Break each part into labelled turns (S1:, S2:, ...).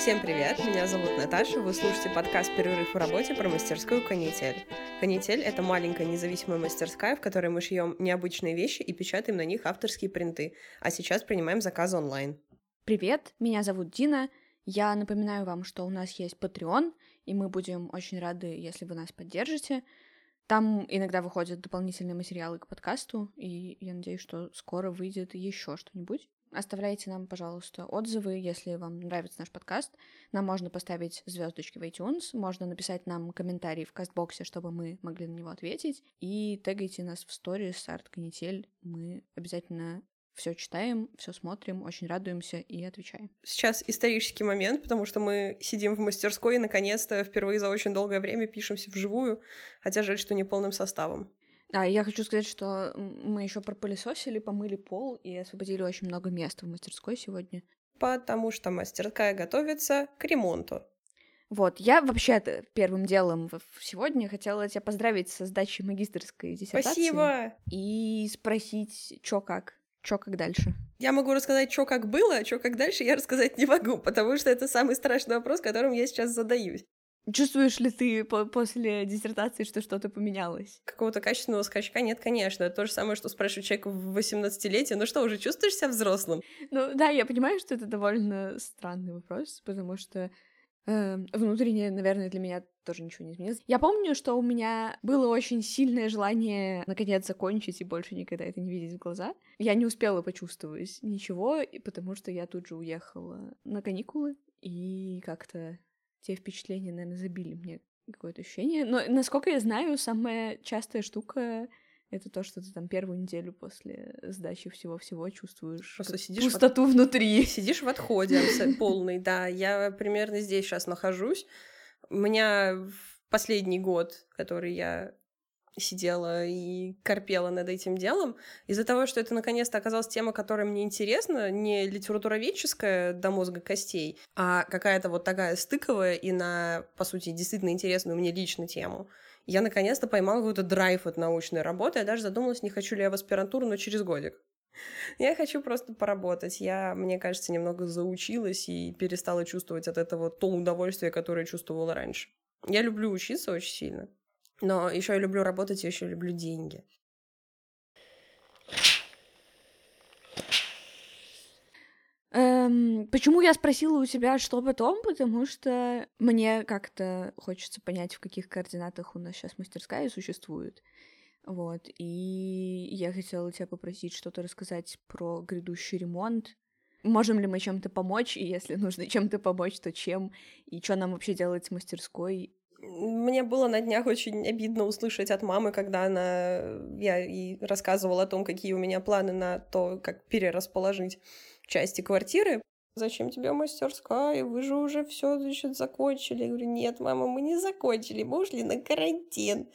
S1: Всем привет, меня зовут Наташа, вы слушаете подкаст «Перерыв в работе» про мастерскую «Канитель». «Канитель» — это маленькая независимая мастерская, в которой мы шьем необычные вещи и печатаем на них авторские принты, а сейчас принимаем заказы онлайн.
S2: Привет, меня зовут Дина. Я напоминаю вам, что у нас есть Patreon, и мы будем очень рады, если вы нас поддержите. Там иногда выходят дополнительные материалы к подкасту, и я надеюсь, что скоро выйдет еще что-нибудь. Оставляйте нам, пожалуйста, отзывы, если вам нравится наш подкаст. Нам можно поставить звездочки в iTunes, можно написать нам комментарий в кастбоксе, чтобы мы могли на него ответить. И тегайте нас в сторис арт канитель. Мы обязательно все читаем, все смотрим, очень радуемся и отвечаем.
S1: Сейчас исторический момент, потому что мы сидим в мастерской и наконец-то впервые за очень долгое время пишемся вживую, хотя жаль, что не полным составом.
S2: А, я хочу сказать, что мы еще пропылесосили, помыли пол и освободили очень много места в мастерской сегодня.
S1: Потому что мастерская готовится к ремонту.
S2: Вот, я вообще первым делом сегодня хотела тебя поздравить со сдачей магистрской диссертации.
S1: Спасибо!
S2: И спросить, что как. Чё как дальше?
S1: Я могу рассказать, что как было, а что как дальше я рассказать не могу, потому что это самый страшный вопрос, которым я сейчас задаюсь.
S2: Чувствуешь ли ты по после диссертации, что что-то поменялось?
S1: Какого-то качественного скачка нет, конечно. Это то же самое, что спрашиваю человека в 18-летие. Ну что, уже чувствуешь себя взрослым?
S2: Ну да, я понимаю, что это довольно странный вопрос, потому что э, внутренне, наверное, для меня тоже ничего не изменилось. Я помню, что у меня было очень сильное желание наконец закончить и больше никогда это не видеть в глаза. Я не успела почувствовать ничего, потому что я тут же уехала на каникулы и как-то те впечатления, наверное, забили мне какое-то ощущение. Но, насколько я знаю, самая частая штука это то, что ты там первую неделю после сдачи всего-всего чувствуешь
S1: Просто сидишь
S2: пустоту
S1: в...
S2: внутри.
S1: Сидишь в отходе полный, да. Я примерно здесь сейчас нахожусь. У меня в последний год, который я сидела и корпела над этим делом. Из-за того, что это наконец-то оказалась тема, которая мне интересна, не литературоведческая до мозга костей, а какая-то вот такая стыковая и на, по сути, действительно интересную мне лично тему. Я наконец-то поймала какой-то драйв от научной работы. Я даже задумалась, не хочу ли я в аспирантуру, но через годик. Я хочу просто поработать. Я, мне кажется, немного заучилась и перестала чувствовать от этого то удовольствие, которое чувствовала раньше. Я люблю учиться очень сильно. Но еще я люблю работать, я еще люблю деньги.
S2: Эм, почему я спросила у тебя, что потом? Потому что мне как-то хочется понять, в каких координатах у нас сейчас мастерская существует. Вот. И я хотела тебя попросить что-то рассказать про грядущий ремонт. Можем ли мы чем-то помочь, и если нужно чем-то помочь, то чем? И что нам вообще делать с мастерской?
S1: Мне было на днях очень обидно услышать от мамы, когда она... Я ей рассказывала о том, какие у меня планы на то, как перерасположить части квартиры. Зачем тебе мастерская? Вы же уже все, значит, закончили. Я говорю, нет, мама, мы не закончили, мы ушли на карантин.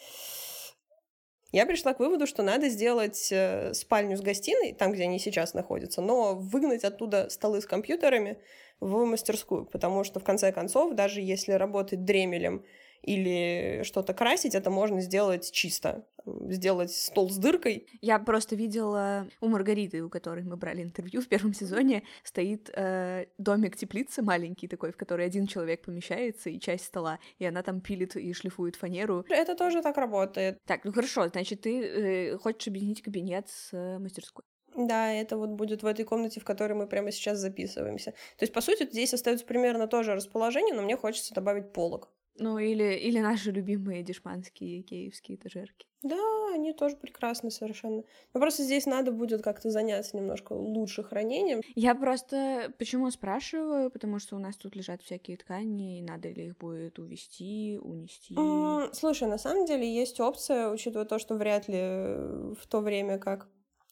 S1: Я пришла к выводу, что надо сделать э, спальню с гостиной, там, где они сейчас находятся, но выгнать оттуда столы с компьютерами в мастерскую, потому что, в конце концов, даже если работать дремелем или что-то красить, это можно сделать чисто. Сделать стол с дыркой.
S2: Я просто видела у Маргариты, у которой мы брали интервью в первом сезоне, стоит э, домик теплицы маленький такой, в который один человек помещается и часть стола, и она там пилит и шлифует фанеру.
S1: Это тоже так работает.
S2: Так, ну хорошо, значит, ты э, хочешь объединить кабинет с э, мастерской.
S1: Да, это вот будет в этой комнате, в которой мы прямо сейчас записываемся. То есть, по сути, здесь остается примерно то же расположение, но мне хочется добавить полок.
S2: Ну, или, или наши любимые дешманские киевские этажерки.
S1: Да, они тоже прекрасны совершенно. Но просто здесь надо будет как-то заняться немножко лучше хранением.
S2: Я просто почему спрашиваю, потому что у нас тут лежат всякие ткани, и надо ли их будет увести, унести.
S1: Mm, слушай, на самом деле есть опция, учитывая то, что вряд ли в то время, как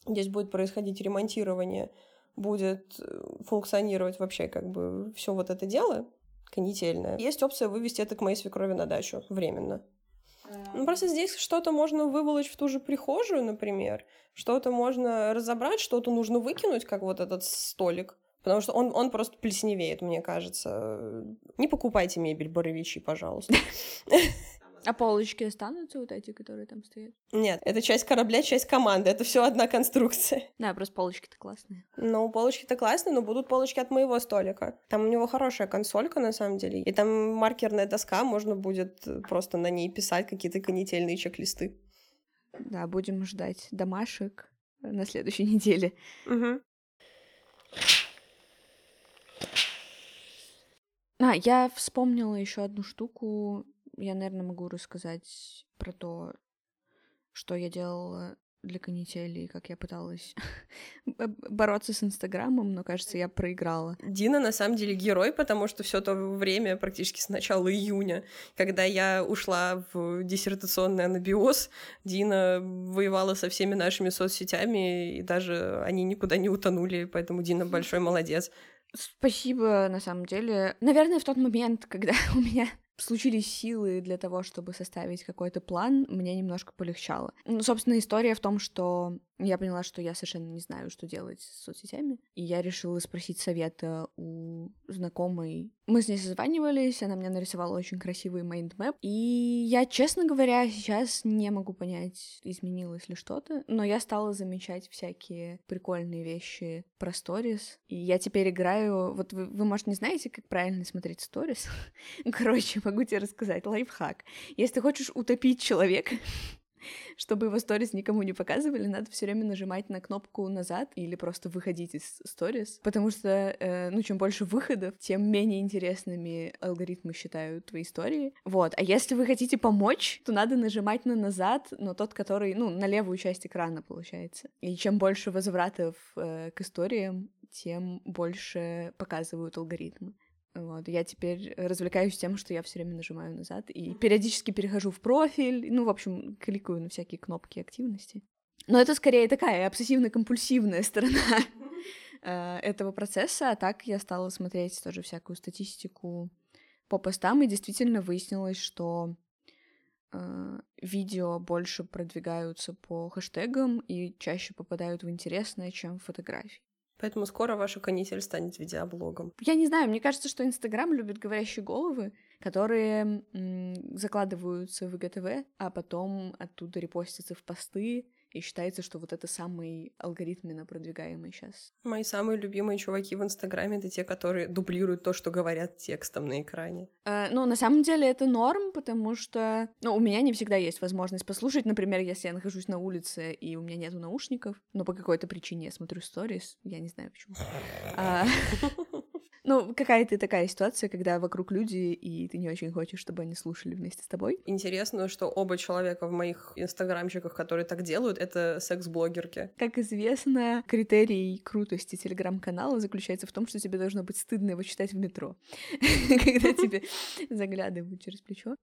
S1: здесь будет происходить ремонтирование, будет функционировать вообще как бы все вот это дело, канительная. Есть опция вывести это к моей свекрови на дачу временно. Ну, просто здесь что-то можно выволочь в ту же прихожую, например. Что-то можно разобрать, что-то нужно выкинуть, как вот этот столик. Потому что он, он просто плесневеет, мне кажется. Не покупайте мебель Боровичи, пожалуйста.
S2: А полочки останутся вот эти, которые там стоят?
S1: Нет, это часть корабля, часть команды. Это все одна конструкция.
S2: Да, просто полочки-то классные.
S1: Ну, полочки-то классные, но будут полочки от моего столика. Там у него хорошая консолька, на самом деле. И там маркерная доска, можно будет просто на ней писать какие-то канительные чек-листы.
S2: Да, будем ждать домашек на следующей неделе.
S1: Угу.
S2: А, я вспомнила еще одну штуку. Я, наверное, могу рассказать про то, что я делала для канители, как я пыталась бороться с Инстаграмом, но, кажется, я проиграла.
S1: Дина, на самом деле, герой, потому что все то время, практически с начала июня, когда я ушла в диссертационный анабиоз, Дина воевала со всеми нашими соцсетями, и даже они никуда не утонули, поэтому Дина большой молодец.
S2: Спасибо, на самом деле. Наверное, в тот момент, когда у меня случились силы для того, чтобы составить какой-то план, мне немножко полегчало. Ну, собственно, история в том, что я поняла, что я совершенно не знаю, что делать с соцсетями, и я решила спросить совета у знакомой. Мы с ней созванивались, она мне нарисовала очень красивый mind map, и я, честно говоря, сейчас не могу понять, изменилось ли что-то, но я стала замечать всякие прикольные вещи про сторис, и я теперь играю... Вот вы, вы может, не знаете, как правильно смотреть сторис? Короче, могу тебе рассказать. Лайфхак. Если ты хочешь утопить человека, чтобы его сторис никому не показывали, надо все время нажимать на кнопку назад или просто выходить из сторис, потому что, э, ну, чем больше выходов, тем менее интересными алгоритмы считают твои истории. Вот. А если вы хотите помочь, то надо нажимать на назад, но тот, который, ну, на левую часть экрана, получается. И чем больше возвратов э, к историям, тем больше показывают алгоритмы. Вот, я теперь развлекаюсь тем, что я все время нажимаю назад и периодически перехожу в профиль, ну, в общем, кликаю на всякие кнопки активности. Но это скорее такая обсессивно-компульсивная сторона э, этого процесса, а так я стала смотреть тоже всякую статистику по постам, и действительно выяснилось, что э, видео больше продвигаются по хэштегам и чаще попадают в интересное, чем фотографии.
S1: Поэтому скоро ваша канитель станет видеоблогом.
S2: Я не знаю, мне кажется, что Инстаграм любит говорящие головы, которые м- закладываются в ИГТВ, а потом оттуда репостятся в посты, и считается, что вот это самый алгоритменно продвигаемый сейчас.
S1: Мои самые любимые чуваки в Инстаграме — это те, которые дублируют то, что говорят текстом на экране.
S2: Э, ну, на самом деле это норм, потому что... Ну, у меня не всегда есть возможность послушать, например, если я нахожусь на улице, и у меня нету наушников, но по какой-то причине я смотрю сторис, я не знаю почему. Ну, какая-то такая ситуация, когда вокруг люди, и ты не очень хочешь, чтобы они слушали вместе с тобой.
S1: Интересно, что оба человека в моих инстаграмчиках, которые так делают, это секс-блогерки.
S2: Как известно, критерий крутости телеграм-канала заключается в том, что тебе должно быть стыдно его читать в метро, когда тебе заглядывают через плечо.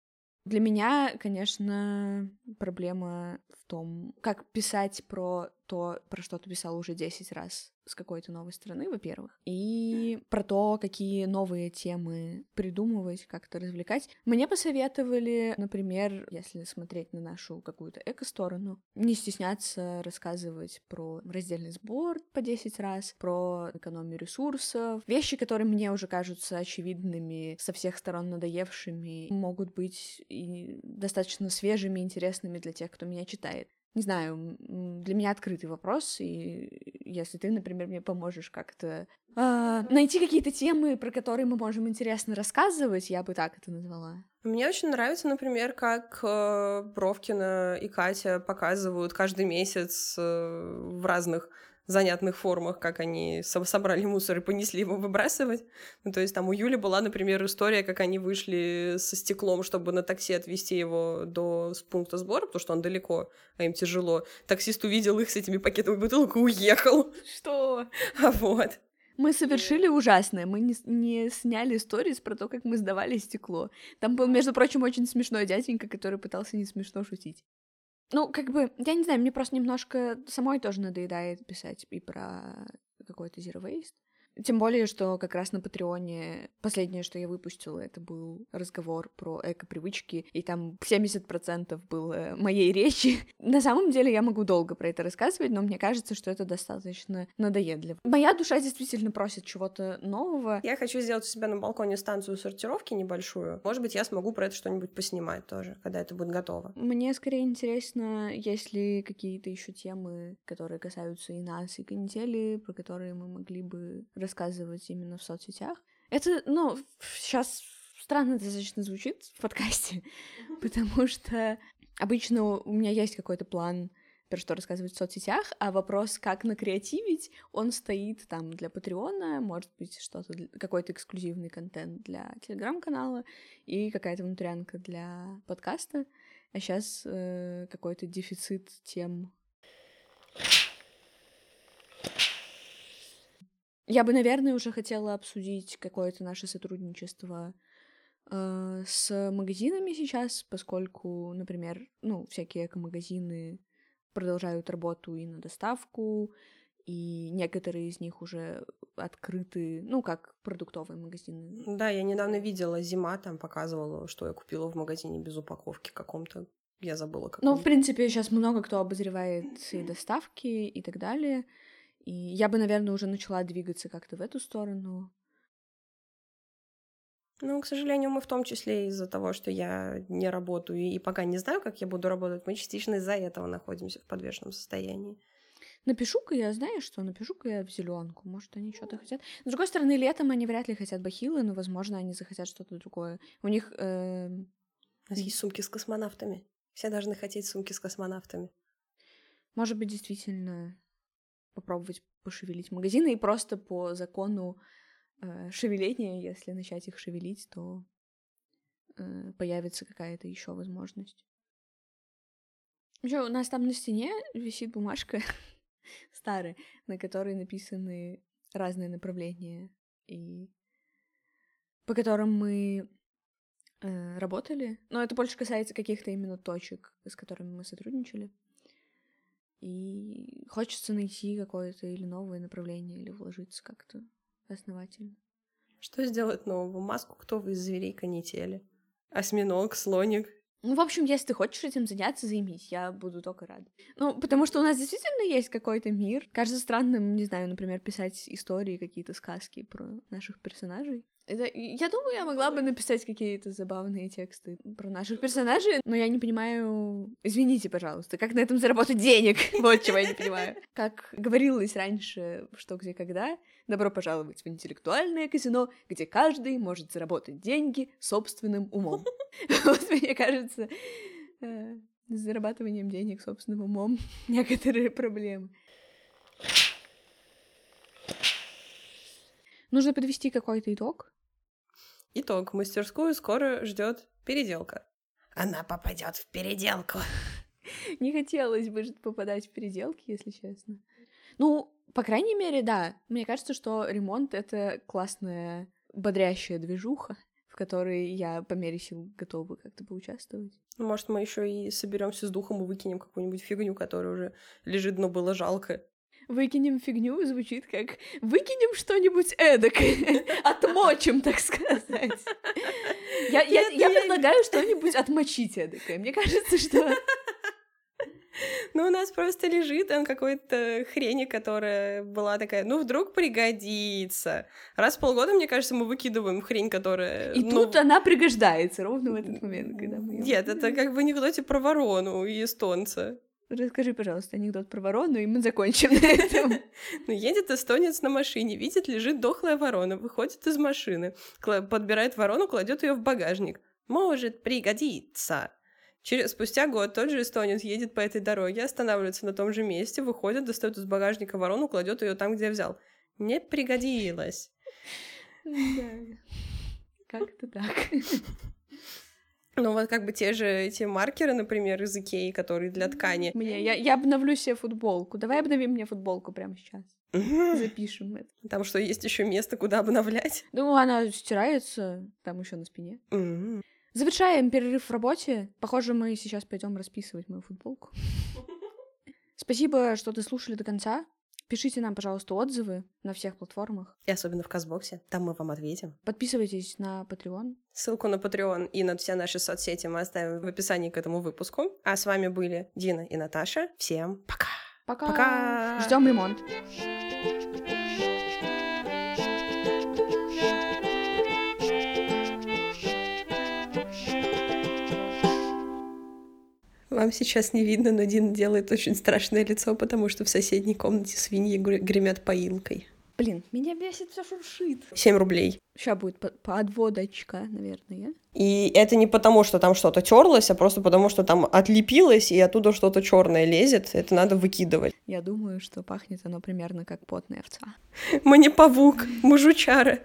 S2: Для меня, конечно, проблема в том, как писать про то, про что ты писал уже 10 раз с какой-то новой стороны, во-первых, и про то, какие новые темы придумывать, как-то развлекать. Мне посоветовали, например, если смотреть на нашу какую-то эко-сторону, не стесняться рассказывать про раздельный сбор по 10 раз, про экономию ресурсов. Вещи, которые мне уже кажутся очевидными, со всех сторон надоевшими, могут быть и достаточно свежими, интересными для тех, кто меня читает не знаю, для меня открытый вопрос, и если ты, например, мне поможешь как-то э, найти какие-то темы, про которые мы можем интересно рассказывать, я бы так это назвала.
S1: Мне очень нравится, например, как э, Бровкина и Катя показывают каждый месяц э, в разных занятных формах, как они собрали мусор и понесли его выбрасывать. Ну, то есть там у Юли была, например, история, как они вышли со стеклом, чтобы на такси отвезти его до пункта сбора, потому что он далеко, а им тяжело. Таксист увидел их с этими пакетами бутылок и уехал.
S2: Что?
S1: А вот.
S2: Мы совершили ужасное. Мы не, не сняли сторис про то, как мы сдавали стекло. Там был, между прочим, очень смешной дяденька, который пытался не смешно шутить. Ну, как бы, я не знаю, мне просто немножко самой тоже надоедает писать и про какой-то zero waste. Тем более, что как раз на Патреоне последнее, что я выпустила, это был разговор про эко-привычки, и там 70% было моей речи. На самом деле я могу долго про это рассказывать, но мне кажется, что это достаточно надоедливо. Моя душа действительно просит чего-то нового.
S1: Я хочу сделать у себя на балконе станцию сортировки небольшую. Может быть, я смогу про это что-нибудь поснимать тоже, когда это будет готово.
S2: Мне скорее интересно, есть ли какие-то еще темы, которые касаются и нас, и канители, про которые мы могли бы рассказывать именно в соцсетях. Это, ну, сейчас странно достаточно звучит в подкасте, потому что обычно у меня есть какой-то план про что рассказывать в соцсетях, а вопрос, как накреативить, он стоит там для Патреона, может быть, что-то, какой-то эксклюзивный контент для Телеграм-канала и какая-то внутрянка для подкаста. А сейчас э, какой-то дефицит тем Я бы, наверное, уже хотела обсудить какое-то наше сотрудничество э, с магазинами сейчас, поскольку, например, ну, всякие эко-магазины продолжают работу и на доставку, и некоторые из них уже открыты, ну, как продуктовые магазины.
S1: Да, я недавно видела, зима там показывала, что я купила в магазине без упаковки каком-то. Я забыла, как.
S2: Ну, в принципе, сейчас много кто обозревает и доставки и так далее. И я бы, наверное, уже начала двигаться как-то в эту сторону.
S1: Ну, к сожалению, мы в том числе из-за того, что я не работаю и пока не знаю, как я буду работать, мы частично из-за этого находимся в подвешенном состоянии.
S2: Напишу-ка я, знаешь что, напишу-ка я в зеленку. Может, они что-то хотят. С другой стороны, летом они вряд ли хотят бахилы, но, возможно, они захотят что-то другое. У них... Э...
S1: У нас есть сумки с космонавтами. Все должны хотеть сумки с космонавтами.
S2: Может быть, действительно попробовать пошевелить магазины, и просто по закону э, шевеления, если начать их шевелить, то э, появится какая-то еще возможность. Еще у нас там на стене висит бумажка старая, на которой написаны разные направления, и по которым мы э, работали. Но это больше касается каких-то именно точек, с которыми мы сотрудничали. И хочется найти какое-то или новое направление, или вложиться как-то основательно.
S1: Что сделать нового? Маску кто вы из зверей канители? Осьминог, слоник?
S2: Ну, в общем, если ты хочешь этим заняться, займись, я буду только рада. Ну, потому что у нас действительно есть какой-то мир. Кажется странным, не знаю, например, писать истории, какие-то сказки про наших персонажей. Это, я думаю, я могла бы написать какие-то забавные тексты про наших персонажей, но я не понимаю... Извините, пожалуйста, как на этом заработать денег? Вот чего я не понимаю. Как говорилось раньше, что где когда, добро пожаловать в интеллектуальное казино, где каждый может заработать деньги собственным умом. Вот мне кажется, э, с зарабатыванием денег собственным умом некоторые проблемы. Нужно подвести какой-то итог.
S1: Итог. Мастерскую скоро ждет переделка. Она попадет в переделку.
S2: Не хотелось бы попадать в переделки, если честно. Ну, по крайней мере, да. Мне кажется, что ремонт — это классная, бодрящая движуха, в которой я по мере сил готова как-то поучаствовать.
S1: Ну, может, мы еще и соберемся с духом и выкинем какую-нибудь фигню, которая уже лежит, но было жалко
S2: выкинем фигню звучит как выкинем что-нибудь эдакое, отмочим, так сказать. Я, я, я предлагаю что-нибудь отмочить эдакое. Мне кажется, что...
S1: Ну, у нас просто лежит там какой-то хрень, которая была такая, ну, вдруг пригодится. Раз в полгода, мне кажется, мы выкидываем хрень, которая...
S2: И ну... тут она пригождается ровно в этот момент, когда мы...
S1: Нет, это как в анекдоте про ворону и эстонца.
S2: Расскажи, пожалуйста, анекдот про ворону, и мы закончим на этом.
S1: Ну, едет эстонец на машине, видит, лежит дохлая ворона, выходит из машины, подбирает ворону, кладет ее в багажник. Может пригодиться. Через, спустя год тот же эстонец едет по этой дороге, останавливается на том же месте, выходит, достает из багажника ворону, кладет ее там, где взял. Не пригодилось.
S2: Да. Как-то так.
S1: Ну вот как бы те же эти маркеры, например, из Икеи, которые для ткани.
S2: Мне, я, я обновлю себе футболку. Давай обновим мне футболку прямо сейчас. Запишем это.
S1: Там что, есть еще место, куда обновлять?
S2: Ну, она стирается там еще на спине. Завершаем перерыв в работе. Похоже, мы сейчас пойдем расписывать мою футболку. Спасибо, что ты слушали до конца. Пишите нам, пожалуйста, отзывы на всех платформах.
S1: И особенно в Казбоксе. Там мы вам ответим.
S2: Подписывайтесь на Patreon.
S1: Ссылку на Patreon и на все наши соцсети мы оставим в описании к этому выпуску. А с вами были Дина и Наташа. Всем пока!
S2: Пока!
S1: Пока!
S2: Ждем ремонт.
S1: Вам сейчас не видно, но Дина делает очень страшное лицо, потому что в соседней комнате свиньи гр- гремят поилкой.
S2: Блин, меня бесит, все шуршит.
S1: 7 рублей.
S2: Сейчас будет по- подводочка, наверное.
S1: И это не потому, что там что-то терлось, а просто потому, что там отлепилось, и оттуда что-то черное лезет. Это надо выкидывать.
S2: Я думаю, что пахнет оно примерно как потная овца.
S1: Мы не павук, мы жучара.